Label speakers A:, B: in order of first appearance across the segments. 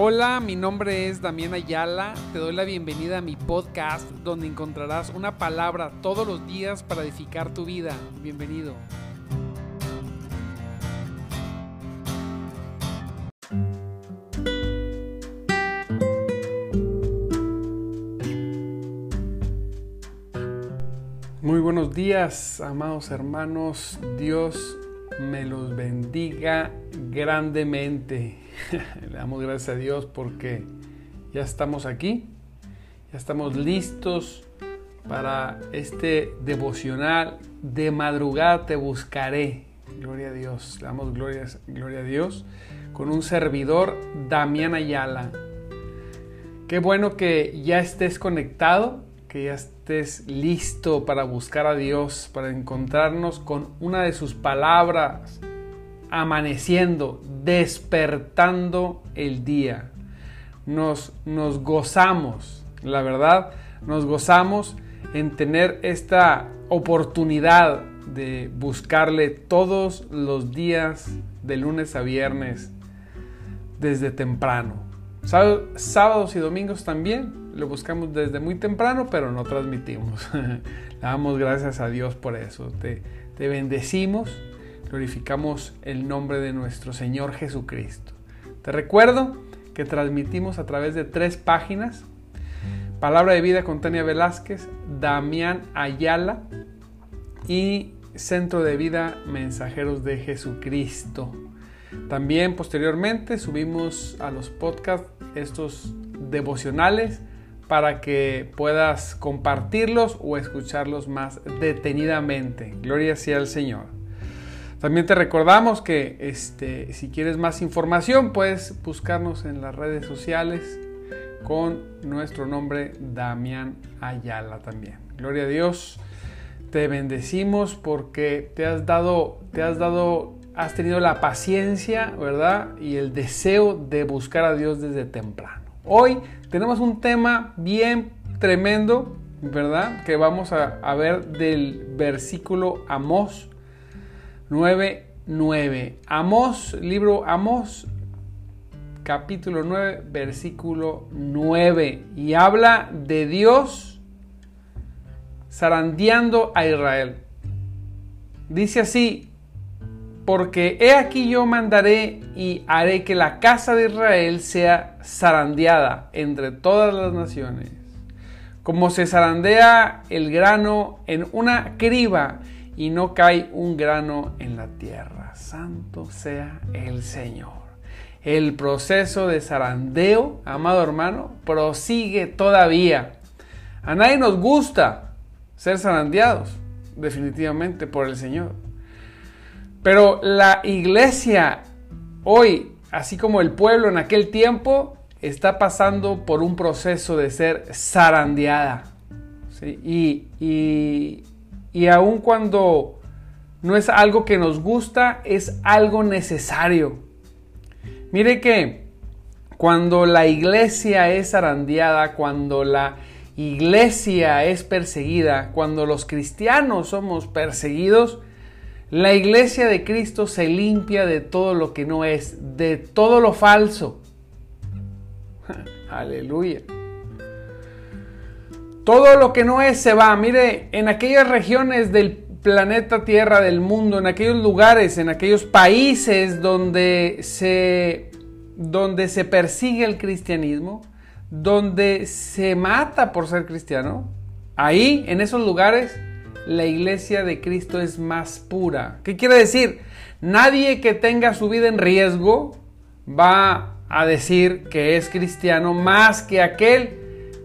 A: Hola, mi nombre es Damián Ayala. Te doy la bienvenida a mi podcast donde encontrarás una palabra todos los días para edificar tu vida. Bienvenido. Muy buenos días, amados hermanos. Dios me los bendiga grandemente. Le damos gracias a Dios porque ya estamos aquí, ya estamos listos para este devocional. De madrugada te buscaré. Gloria a Dios. Le damos gloria, gloria a Dios con un servidor, Damián Ayala. Qué bueno que ya estés conectado, que ya estés listo para buscar a Dios, para encontrarnos con una de sus palabras, amaneciendo, despertando el día. Nos, nos gozamos, la verdad, nos gozamos en tener esta oportunidad de buscarle todos los días de lunes a viernes desde temprano. Sábados y domingos también lo buscamos desde muy temprano, pero no transmitimos. Le damos gracias a Dios por eso. Te, te bendecimos glorificamos el nombre de nuestro Señor Jesucristo. Te recuerdo que transmitimos a través de tres páginas. Palabra de Vida con Tania Velázquez, Damián Ayala y Centro de Vida Mensajeros de Jesucristo. También posteriormente subimos a los podcasts estos devocionales para que puedas compartirlos o escucharlos más detenidamente. Gloria sea al Señor. También te recordamos que este, si quieres más información puedes buscarnos en las redes sociales con nuestro nombre Damián Ayala también. Gloria a Dios. Te bendecimos porque te has dado, te has dado, has tenido la paciencia, ¿verdad? Y el deseo de buscar a Dios desde temprano. Hoy tenemos un tema bien tremendo, ¿verdad? Que vamos a, ver del versículo Amós 9.9. Amós, libro Amós, capítulo 9, versículo 9. Y habla de Dios zarandeando a Israel. Dice así, porque he aquí yo mandaré y haré que la casa de Israel sea zarandeada entre todas las naciones, como se zarandea el grano en una criba y no cae un grano en la tierra. Santo sea el Señor. El proceso de zarandeo, amado hermano, prosigue todavía. A nadie nos gusta ser zarandeados, definitivamente, por el Señor. Pero la iglesia hoy, así como el pueblo en aquel tiempo, está pasando por un proceso de ser zarandeada. Y, y, y aun cuando no es algo que nos gusta, es algo necesario. Mire que cuando la iglesia es arandeada, cuando la iglesia es perseguida, cuando los cristianos somos perseguidos, la iglesia de Cristo se limpia de todo lo que no es, de todo lo falso. Aleluya. Todo lo que no es se va. Mire, en aquellas regiones del planeta Tierra, del mundo, en aquellos lugares, en aquellos países donde se, donde se persigue el cristianismo, donde se mata por ser cristiano, ahí, en esos lugares, la iglesia de Cristo es más pura. ¿Qué quiere decir? Nadie que tenga su vida en riesgo va a decir que es cristiano más que aquel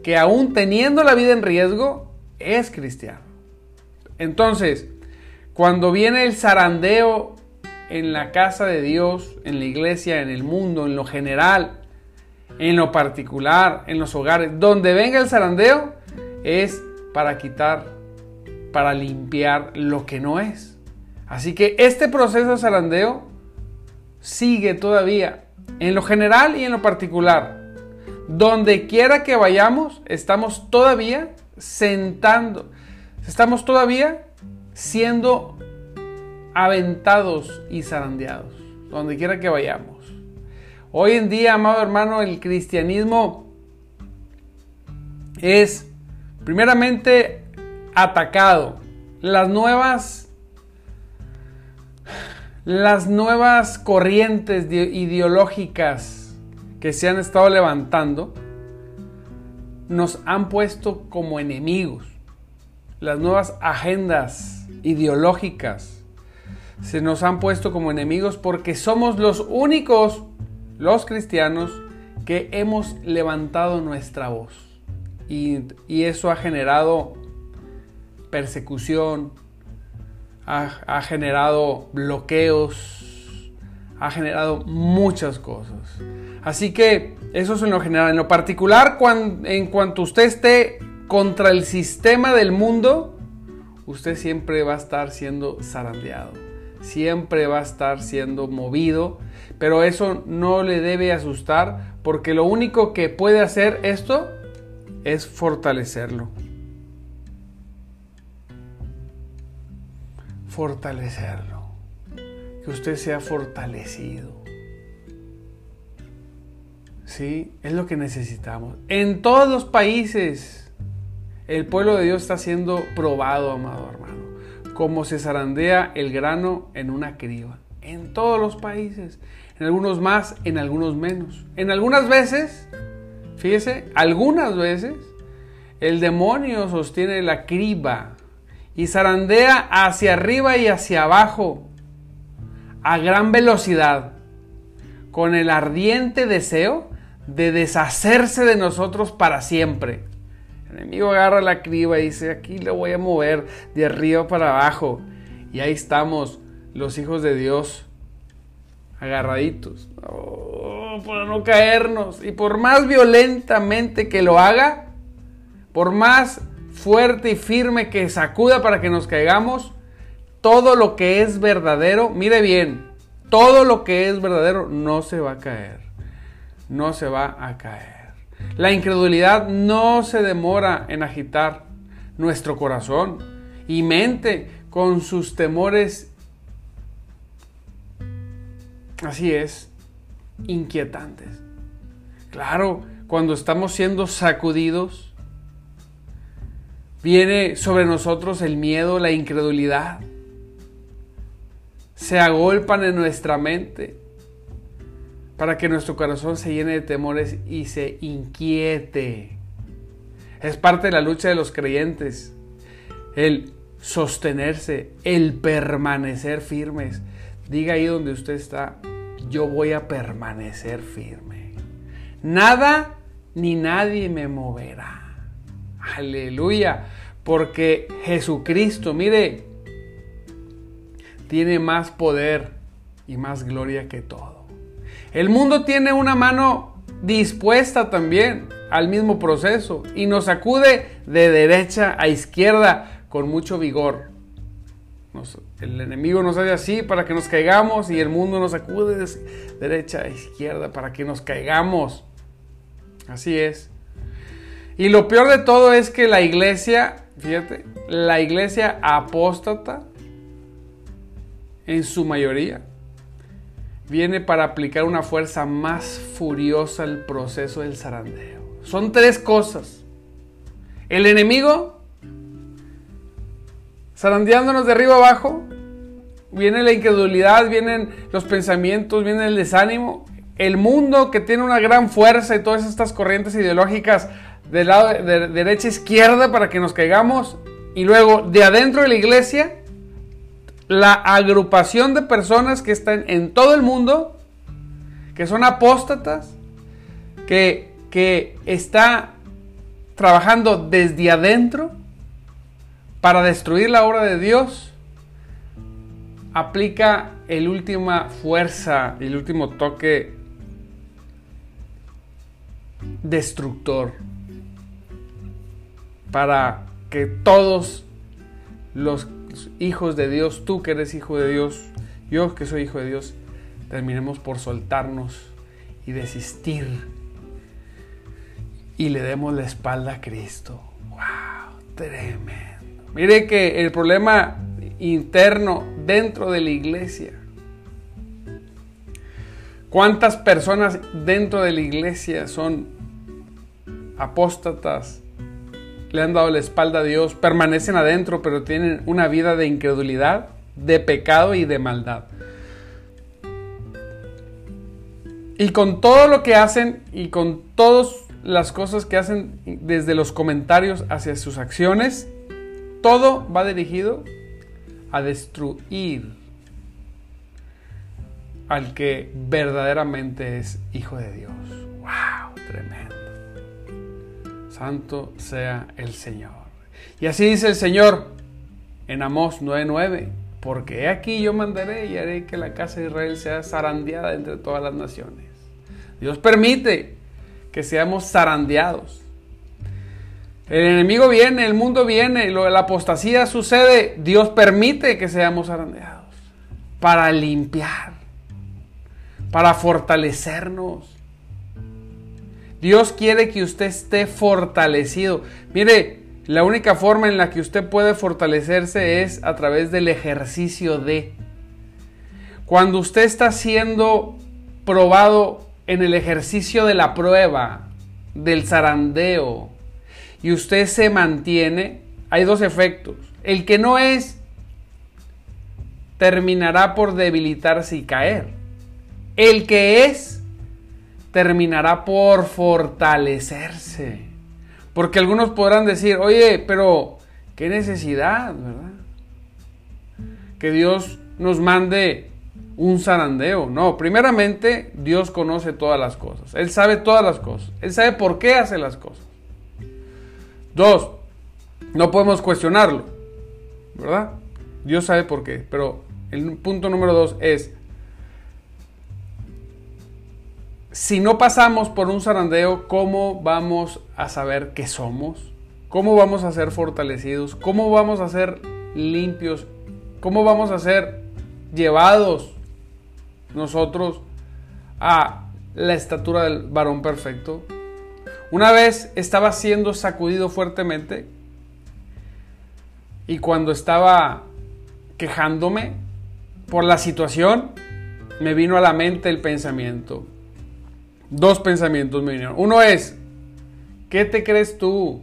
A: que aún teniendo la vida en riesgo, es cristiano. Entonces, cuando viene el zarandeo en la casa de Dios, en la iglesia, en el mundo, en lo general, en lo particular, en los hogares, donde venga el zarandeo, es para quitar, para limpiar lo que no es. Así que este proceso de zarandeo sigue todavía, en lo general y en lo particular. Donde quiera que vayamos, estamos todavía sentando, estamos todavía siendo aventados y zarandeados, donde quiera que vayamos. Hoy en día, amado hermano, el cristianismo es primeramente atacado. Las nuevas las nuevas corrientes ideológicas que se han estado levantando nos han puesto como enemigos. Las nuevas agendas ideológicas se nos han puesto como enemigos porque somos los únicos, los cristianos, que hemos levantado nuestra voz. Y, eso ha generado persecución, ha, generado bloqueos, ha generado muchas cosas. Así que eso es en lo general. En lo particular, en cuanto usted esté contra el sistema del mundo, usted siempre va a estar siendo zarandeado. Siempre va a estar siendo movido. Pero eso no le debe asustar porque lo único que puede hacer esto es fortalecerlo. Fortalecerlo. Que usted sea fortalecido. Sí, es lo que necesitamos. En todos los países, el pueblo de Dios está siendo probado, amado hermano. Como se zarandea el grano en una criba. En todos los países. En algunos más, en algunos menos. En algunas veces, fíjese, algunas veces, el demonio sostiene la criba y zarandea hacia arriba y hacia abajo a gran velocidad, con el ardiente deseo de deshacerse de nosotros para siempre. El enemigo agarra la criba y dice, aquí le voy a mover de arriba para abajo. Y ahí estamos, los hijos de Dios, agarraditos, oh, para no caernos. Y por más violentamente que lo haga, por más fuerte y firme que sacuda para que nos caigamos. Todo lo que es verdadero, mire bien, todo lo que es verdadero no se va a caer. No se va a caer. La incredulidad no se demora en agitar nuestro corazón y mente con sus temores. Así es, inquietantes. Claro, cuando estamos siendo sacudidos, Viene sobre nosotros el miedo, la incredulidad. Se agolpan en nuestra mente para que nuestro corazón se llene de temores y se inquiete. Es parte de la lucha de los creyentes. El sostenerse, el permanecer firmes. Diga ahí donde usted está, yo voy a permanecer firme. Nada ni nadie me moverá. Aleluya. Porque Jesucristo, mire, tiene más poder y más gloria que todo. El mundo tiene una mano dispuesta también al mismo proceso y nos acude de derecha a izquierda con mucho vigor. el enemigo nos hace así para que nos caigamos y el mundo nos acude de derecha a izquierda para que nos caigamos. Así es. Y lo peor de todo es que la iglesia, fíjate, la iglesia apóstata, en su mayoría, viene para aplicar una fuerza más furiosa al proceso del zarandeo. Son tres cosas. El enemigo, zarandeándonos de arriba abajo, viene la incredulidad, vienen los pensamientos, viene el desánimo. El mundo que tiene una gran fuerza y todas estas corrientes ideológicas del lado de, derecha izquierda para que nos caigamos. Y luego de adentro de la iglesia, la agrupación de personas que están en todo el mundo, que son apóstatas, que, que está trabajando desde adentro para destruir la obra de Dios, aplica el última fuerza, el último toque destructor para que todos los hijos de Dios, tú que eres hijo de Dios, yo que soy hijo de Dios, terminemos por soltarnos y desistir y le demos la espalda a Cristo. ¡Wow! Tremendo. Mire que el problema interno dentro de la iglesia, ¿Cuántas personas dentro de la iglesia son apóstatas? Le han dado la espalda a Dios, permanecen adentro, pero tienen una vida de incredulidad, de pecado y de maldad. Y con todo lo que hacen y con todas las cosas que hacen desde los comentarios hacia sus acciones, todo va dirigido a destruir al que verdaderamente es hijo de Dios. ¡Wow! Tremendo. Santo sea el Señor. Y así dice el Señor en Amós 9:9, porque aquí yo mandaré y haré que la casa de Israel sea zarandeada entre todas las naciones. Dios permite que seamos zarandeados. El enemigo viene, el mundo viene, la apostasía sucede, Dios permite que seamos zarandeados para limpiar para fortalecernos. Dios quiere que usted esté fortalecido. Mire, la única forma en la que usted puede fortalecerse es a través del ejercicio de. Cuando usted está siendo probado en el ejercicio de la prueba, del zarandeo, y usted se mantiene, hay dos efectos. El que no es, terminará por debilitarse y caer. El que es terminará por fortalecerse. Porque algunos podrán decir, oye, pero qué necesidad, ¿verdad? Que Dios nos mande un zarandeo. No, primeramente Dios conoce todas las cosas. Él sabe todas las cosas. Él sabe por qué hace las cosas. Dos, no podemos cuestionarlo, ¿verdad? Dios sabe por qué. Pero el punto número dos es, si no pasamos por un zarandeo, ¿cómo vamos a saber qué somos? ¿Cómo vamos a ser fortalecidos? ¿Cómo vamos a ser limpios? ¿Cómo vamos a ser llevados nosotros a la estatura del varón perfecto? Una vez estaba siendo sacudido fuertemente y cuando estaba quejándome por la situación, me vino a la mente el pensamiento, dos pensamientos me vinieron. Uno es, ¿qué te crees tú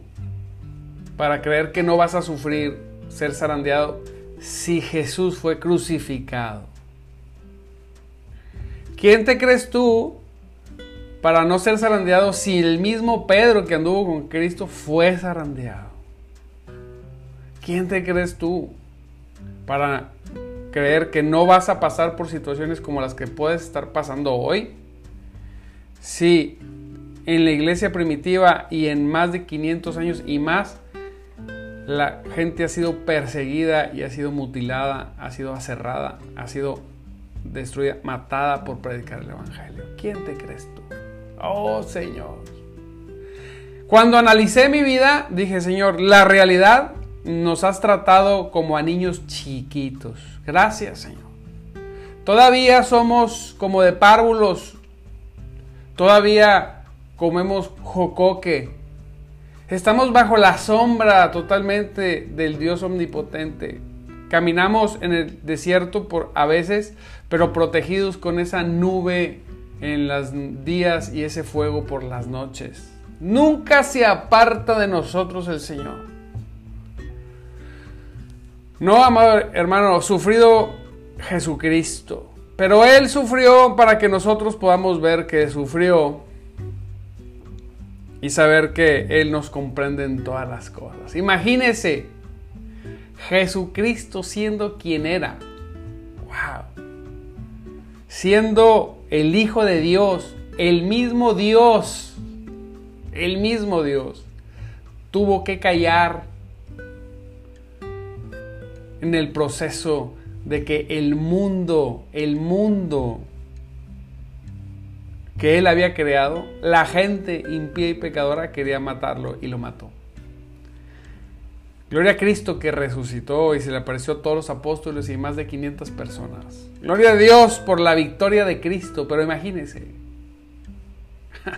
A: para creer que no vas a sufrir ser zarandeado si Jesús fue crucificado? ¿Quién te crees tú para no ser zarandeado si el mismo Pedro que anduvo con Cristo fue zarandeado? ¿Quién te crees tú para creer que no vas a pasar por situaciones como las que puedes estar pasando hoy? Sí, en la iglesia primitiva y en más de 500 años y más, la gente ha sido perseguida y ha sido mutilada, ha sido aserrada, ha sido destruida, matada por predicar el Evangelio. ¿Quién te crees tú? Oh Señor. Cuando analicé mi vida, dije, Señor, la realidad nos has tratado como a niños chiquitos. Gracias, Señor. Todavía somos como de párvulos Todavía comemos jocoque. Estamos bajo la sombra totalmente del Dios omnipotente. Caminamos en el desierto por a veces, pero protegidos con esa nube en los días y ese fuego por las noches. Nunca se aparta de nosotros el Señor. No, amado hermano, sufrido Jesucristo. Pero Él sufrió para que nosotros podamos ver que sufrió y saber que Él nos comprende en todas las cosas. Imagínese Jesucristo siendo quien era. ¡Wow! Siendo el Hijo de Dios, el mismo Dios, el mismo Dios, tuvo que callar en el proceso de que el mundo, el mundo que él había creado, la gente impía y pecadora quería matarlo y lo mató. Gloria a Cristo que resucitó y se le apareció a todos los apóstoles y más de 500 personas. Gloria a Dios por la victoria de Cristo, pero imagínense.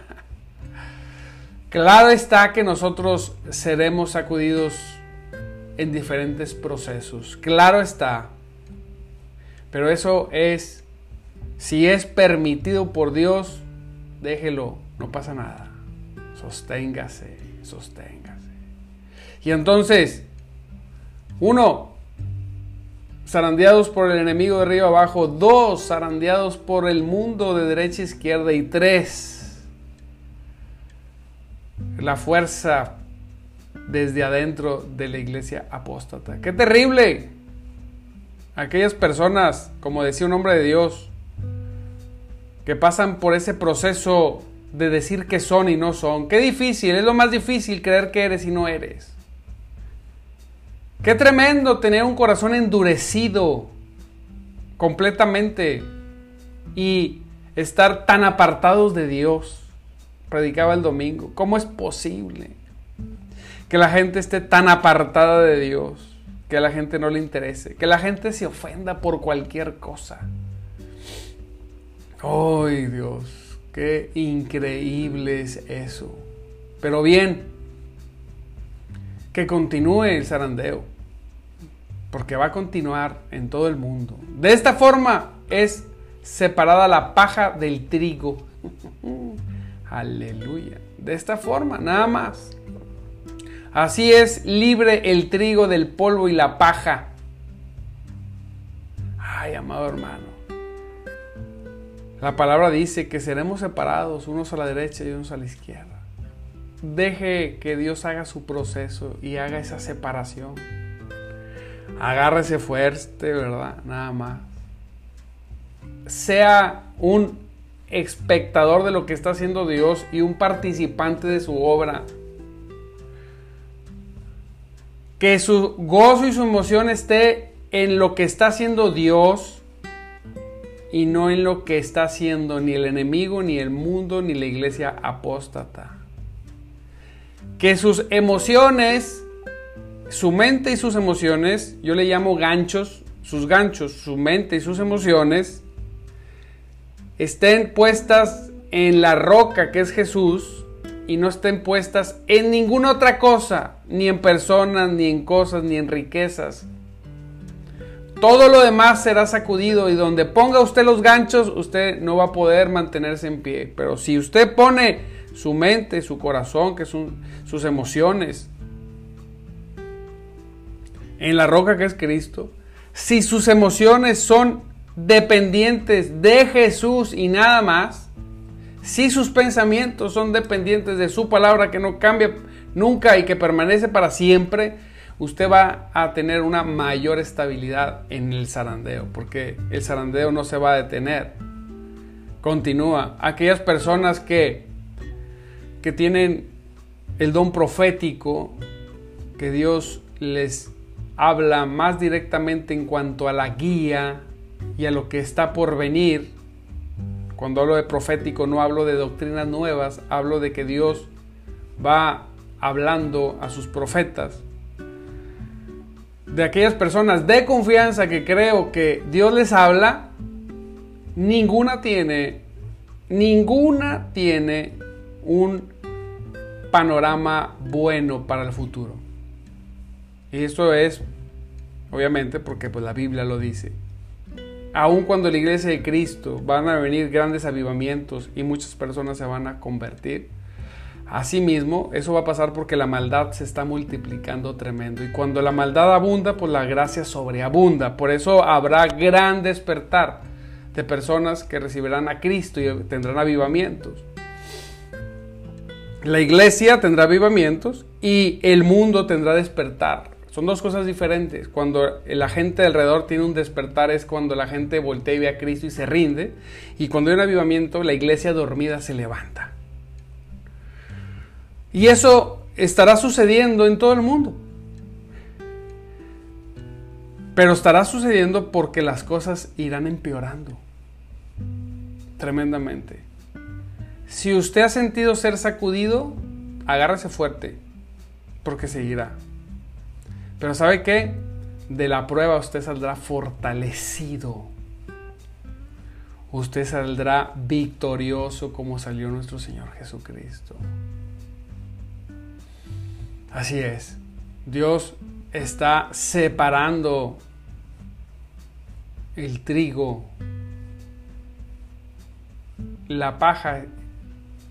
A: claro está que nosotros seremos sacudidos en diferentes procesos. Claro está pero eso es Si es permitido por Dios, déjelo, no pasa nada. Sosténgase, sosténgase. Y entonces, uno, zarandeados por el enemigo de arriba abajo. Dos, zarandeados por el mundo de derecha a izquierda. Y tres, la fuerza desde adentro de la iglesia apóstata. ¡Qué terrible! Aquellas personas, como decía un hombre de Dios, que pasan por ese proceso de decir que son y no son. Qué difícil, es lo más difícil creer que eres y no eres. Qué tremendo tener un corazón endurecido completamente y estar tan apartados de Dios. Predicaba el domingo. ¿Cómo es posible que la gente esté tan apartada de Dios? Que a la gente no le interese. Que la gente se ofenda por cualquier cosa. ¡Ay, Dios! ¡Qué increíble es eso! Pero bien, que continúe el zarandeo, porque va a continuar en todo el mundo. De esta forma es separada la paja del trigo. Aleluya. De esta forma, nada más. Así es libre el trigo del polvo y la paja. Ay, amado hermano. La palabra dice que seremos separados, unos a la derecha y unos a la izquierda. Deje que Dios haga su proceso y haga esa separación. Agárrese fuerte, ¿verdad? Nada más. Sea un espectador de lo que está haciendo Dios y un participante de su obra. Que su gozo y su emoción esté en lo que está haciendo Dios y no en lo que está haciendo ni el enemigo, ni el mundo, ni la iglesia apóstata. Que sus emociones, su mente y sus emociones, yo le llamo ganchos, sus ganchos, su mente y sus emociones, estén puestas en la roca que es Jesús y no estén puestas en ninguna otra cosa, ni en personas, ni en cosas, ni en riquezas, todo lo demás será sacudido y donde ponga usted los ganchos, usted no va a poder mantenerse en pie. Pero si usted pone su mente, su corazón, que son sus emociones, en la roca que es Cristo, si sus emociones son dependientes de Jesús y nada más, si sus pensamientos son dependientes de su palabra que no cambia nunca y que permanece para siempre, usted va a tener una mayor estabilidad en el zarandeo, porque el zarandeo no se va a detener. Continúa. Aquellas personas que, que tienen el don profético, que Dios les habla más directamente en cuanto a la guía y a lo que está por venir. Cuando hablo de profético no hablo de doctrinas nuevas, hablo de que Dios va hablando a sus profetas de aquellas personas de confianza que creo que Dios les habla, ninguna tiene, ninguna tiene un panorama bueno para el futuro. Y esto es, obviamente, porque pues la Biblia lo dice. Aun cuando la iglesia de Cristo van a venir grandes avivamientos y muchas personas se van a convertir, Asimismo, eso va a pasar porque la maldad se está multiplicando tremendo. Y cuando la maldad abunda, pues la gracia sobreabunda. Por eso habrá gran despertar de personas que recibirán a Cristo y tendrán avivamientos. La iglesia tendrá avivamientos y el mundo tendrá despertar. Son dos cosas diferentes. Cuando la gente alrededor tiene un despertar es cuando la gente voltea y ve a Cristo y se rinde. Y cuando hay un avivamiento, la iglesia dormida se levanta. Y eso estará sucediendo en todo el mundo. Pero estará sucediendo porque las cosas irán empeorando tremendamente. Si usted ha sentido ser sacudido, agárrese fuerte, porque seguirá. Pero ¿sabe qué? De la prueba usted saldrá fortalecido. Usted saldrá victorioso como salió nuestro Señor Jesucristo. Así es. Dios está separando el trigo la paja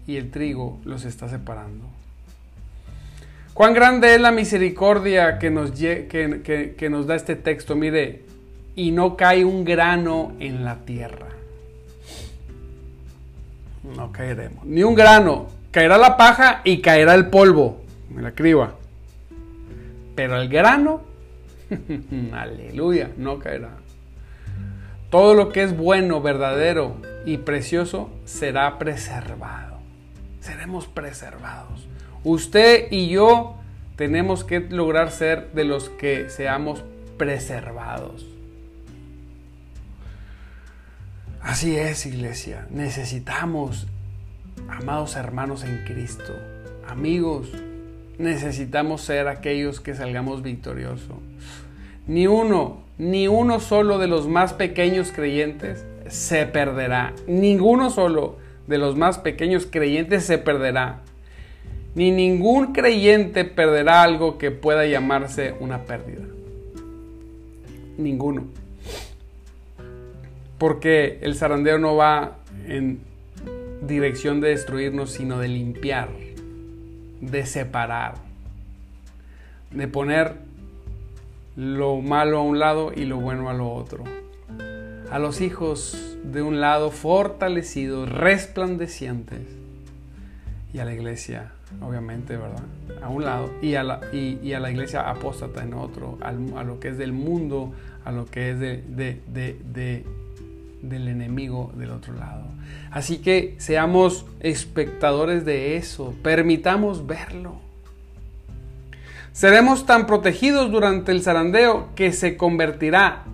A: y el trigo los está separando. Cuán grande es la misericordia que nos, da este texto. Mire, y no cae un grano en la tierra. No caeremos. Ni un grano. Caerá la paja y caerá el polvo. Me la criba. Pero el grano, aleluya, no caerá. Todo lo que es bueno, verdadero y precioso será preservado. Seremos preservados. Usted y yo tenemos que lograr ser de los que seamos preservados. Así es, iglesia. Necesitamos, amados hermanos en Cristo, amigos, necesitamos ser aquellos que salgamos victoriosos. Ni uno, ni uno solo de los más pequeños creyentes se perderá. Ninguno solo de los más pequeños creyentes se perderá. Ni ningún creyente perderá algo que pueda llamarse una pérdida. Ninguno. Porque el zarandeo no va en dirección de destruirnos, sino de limpiar, de separar, de poner lo malo a un lado y lo bueno a lo otro. A los hijos de un lado fortalecidos, resplandecientes, y a la iglesia obviamente, ¿verdad? A un lado, y a la, y, a la iglesia apóstata en otro, a lo que es del mundo, a lo que es de, de, del enemigo del otro lado. Así que seamos espectadores de eso, permitamos verlo. Seremos tan protegidos durante el zarandeo que se convertirá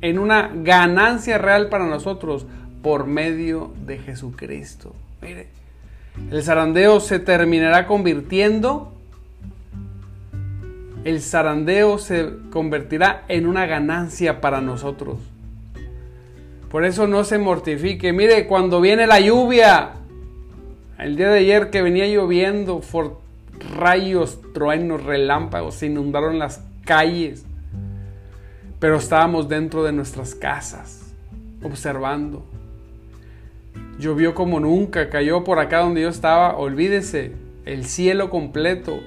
A: en una ganancia real para nosotros por medio de Jesucristo. Mire, el zarandeo se terminará convirtiendo, el zarandeo se convertirá en una ganancia para nosotros. Por eso no se mortifique. Mire, cuando viene la lluvia, el día de ayer que venía lloviendo, rayos, truenos, relámpagos, se inundaron las calles. Pero estábamos dentro de nuestras casas, observando. Llovió como nunca, cayó por acá donde yo estaba, olvídese, el cielo completo.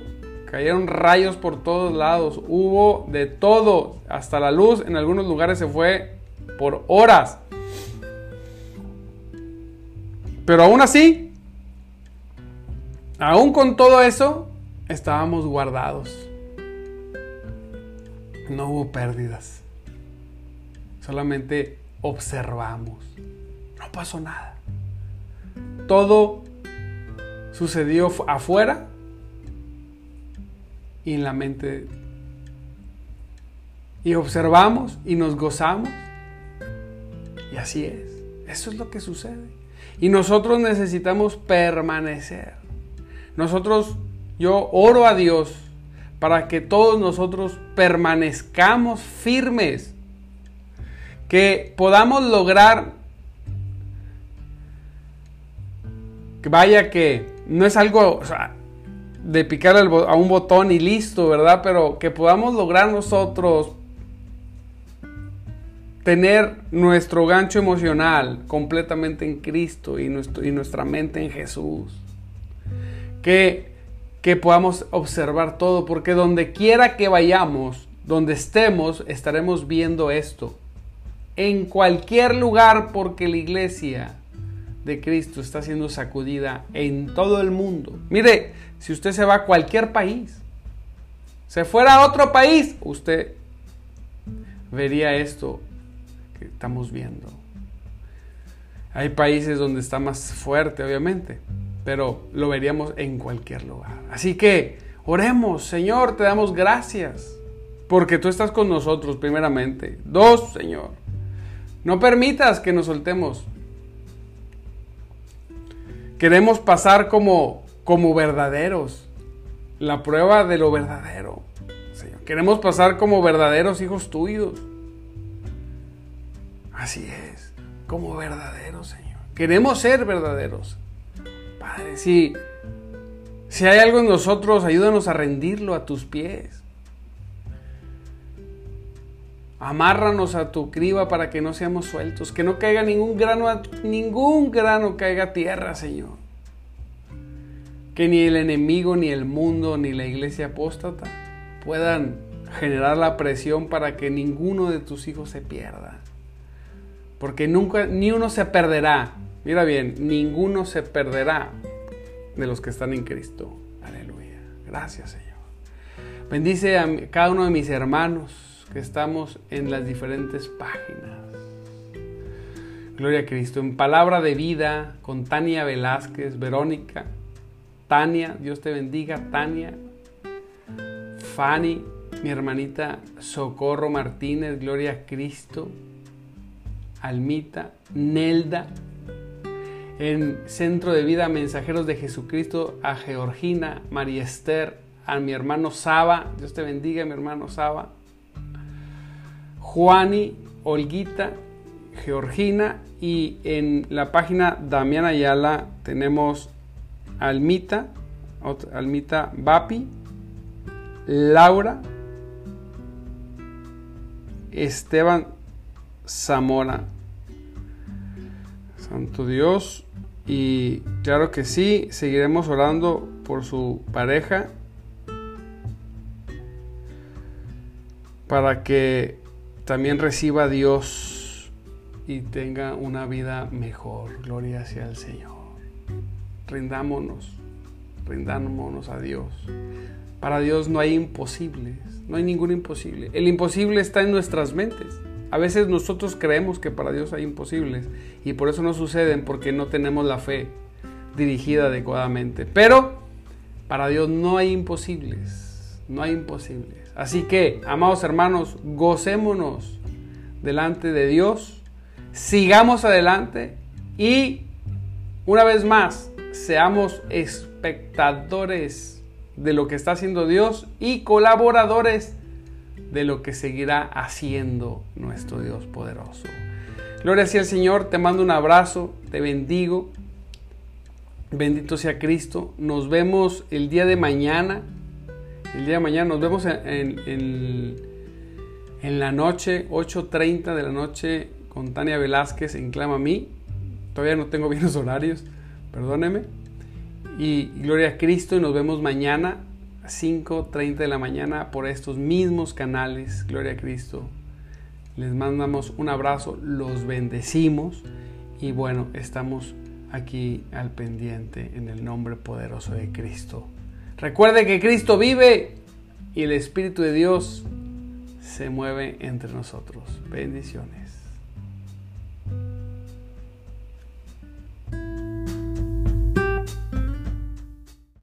A: Cayeron rayos por todos lados, hubo de todo, hasta la luz en algunos lugares se fue por horas. Pero aún así, aún con todo eso, estábamos guardados. No hubo pérdidas. Solamente observamos. No pasó nada todo sucedió afuera y en la mente. Y observamos y nos gozamos. Y así es. Eso es lo que sucede. Y nosotros necesitamos permanecer. Nosotros, yo oro a Dios para que todos nosotros permanezcamos firmes. Que podamos lograr vaya que no es algo de picar a un botón y listo, ¿verdad? Pero que podamos lograr nosotros tener nuestro gancho emocional completamente en Cristo y, nuestro, y nuestra mente en Jesús. Que, que podamos observar todo, porque donde quiera que vayamos, donde estemos, estaremos viendo esto. En cualquier lugar, porque la iglesia de Cristo está siendo sacudida en todo el mundo. Mire, si usted se va a cualquier país, se fuera a otro país, usted vería esto que estamos viendo. Hay países donde está más fuerte, obviamente, pero lo veríamos en cualquier lugar. Así que oremos, Señor, te damos gracias, porque tú estás con nosotros primeramente. Dos, Señor, no permitas que nos soltemos Queremos pasar como, como verdaderos. La prueba de lo verdadero. Queremos pasar como verdaderos hijos tuyos. Así es, como verdaderos, Señor. Queremos ser verdaderos. Padre, si hay algo en nosotros, ayúdanos a rendirlo a tus pies. Amárranos a tu criba para que no seamos sueltos, que no caiga ningún grano, ningún grano caiga a tierra, Señor. Que ni el enemigo, ni el mundo, ni la iglesia apóstata puedan generar la presión para que ninguno de tus hijos se pierda. Porque nunca, ni uno se perderá. Mira bien, ninguno se perderá de los que están en Cristo. Aleluya. Gracias, Señor. Bendice a cada uno de mis hermanos que estamos en las diferentes páginas. Gloria a Cristo. En Palabra de Vida con Tania Velázquez, Verónica, Tania, Dios te bendiga, Tania, Fanny, mi hermanita Socorro Martínez, Gloria a Cristo, Almita, Nelda, en Centro de Vida Mensajeros de Jesucristo, a Georgina, María Esther, a mi hermano Saba, Dios te bendiga, mi hermano Saba, Juani, Olguita, Georgina y en la página Damián Ayala tenemos Almita, Almita Bapi, Laura, Esteban Zamora. Santo Dios. Y claro que sí, seguiremos orando por su pareja para que también reciba a Dios y tenga una vida mejor. Gloria sea al Señor. Rindámonos, rindámonos a Dios. Para Dios no hay imposibles, no hay ningún imposible. El imposible está en nuestras mentes. A veces nosotros creemos que para Dios hay imposibles y por eso no suceden porque no tenemos la fe dirigida adecuadamente. Pero para Dios no hay imposibles, no hay imposibles. Así que, amados hermanos, gocémonos delante de Dios, sigamos adelante y, una vez más, seamos espectadores de lo que está haciendo Dios y colaboradores de lo que seguirá haciendo nuestro Dios poderoso. Gloria sea al Señor, te mando un abrazo, te bendigo. Bendito sea Cristo. Nos vemos el día de mañana el día de mañana. Nos vemos en, en, la noche, 8.30 de la noche, con Tania Velázquez en Clama mí. Todavía no tengo bien los horarios, perdóneme. Y gloria a Cristo y nos vemos mañana a 5.30 de la mañana por estos mismos canales. Gloria a Cristo. Les mandamos un abrazo, los bendecimos y bueno, estamos aquí al pendiente en el nombre poderoso de Cristo. Recuerde que Cristo vive y el Espíritu de Dios se mueve entre nosotros. Bendiciones.